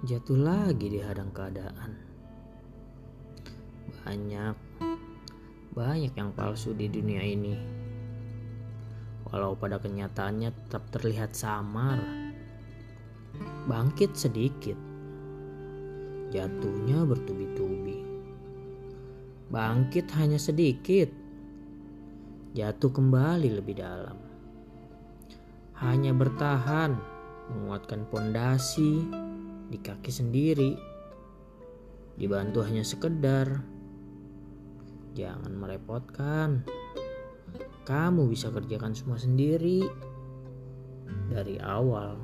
jatuh lagi di hadang keadaan. Banyak, banyak yang palsu di dunia ini. Walau pada kenyataannya tetap terlihat samar. Bangkit sedikit, jatuhnya bertubi-tubi. Bangkit hanya sedikit, jatuh kembali lebih dalam. Hanya bertahan, menguatkan pondasi di kaki sendiri. Dibantu hanya sekedar. Jangan merepotkan. Kamu bisa kerjakan semua sendiri dari awal.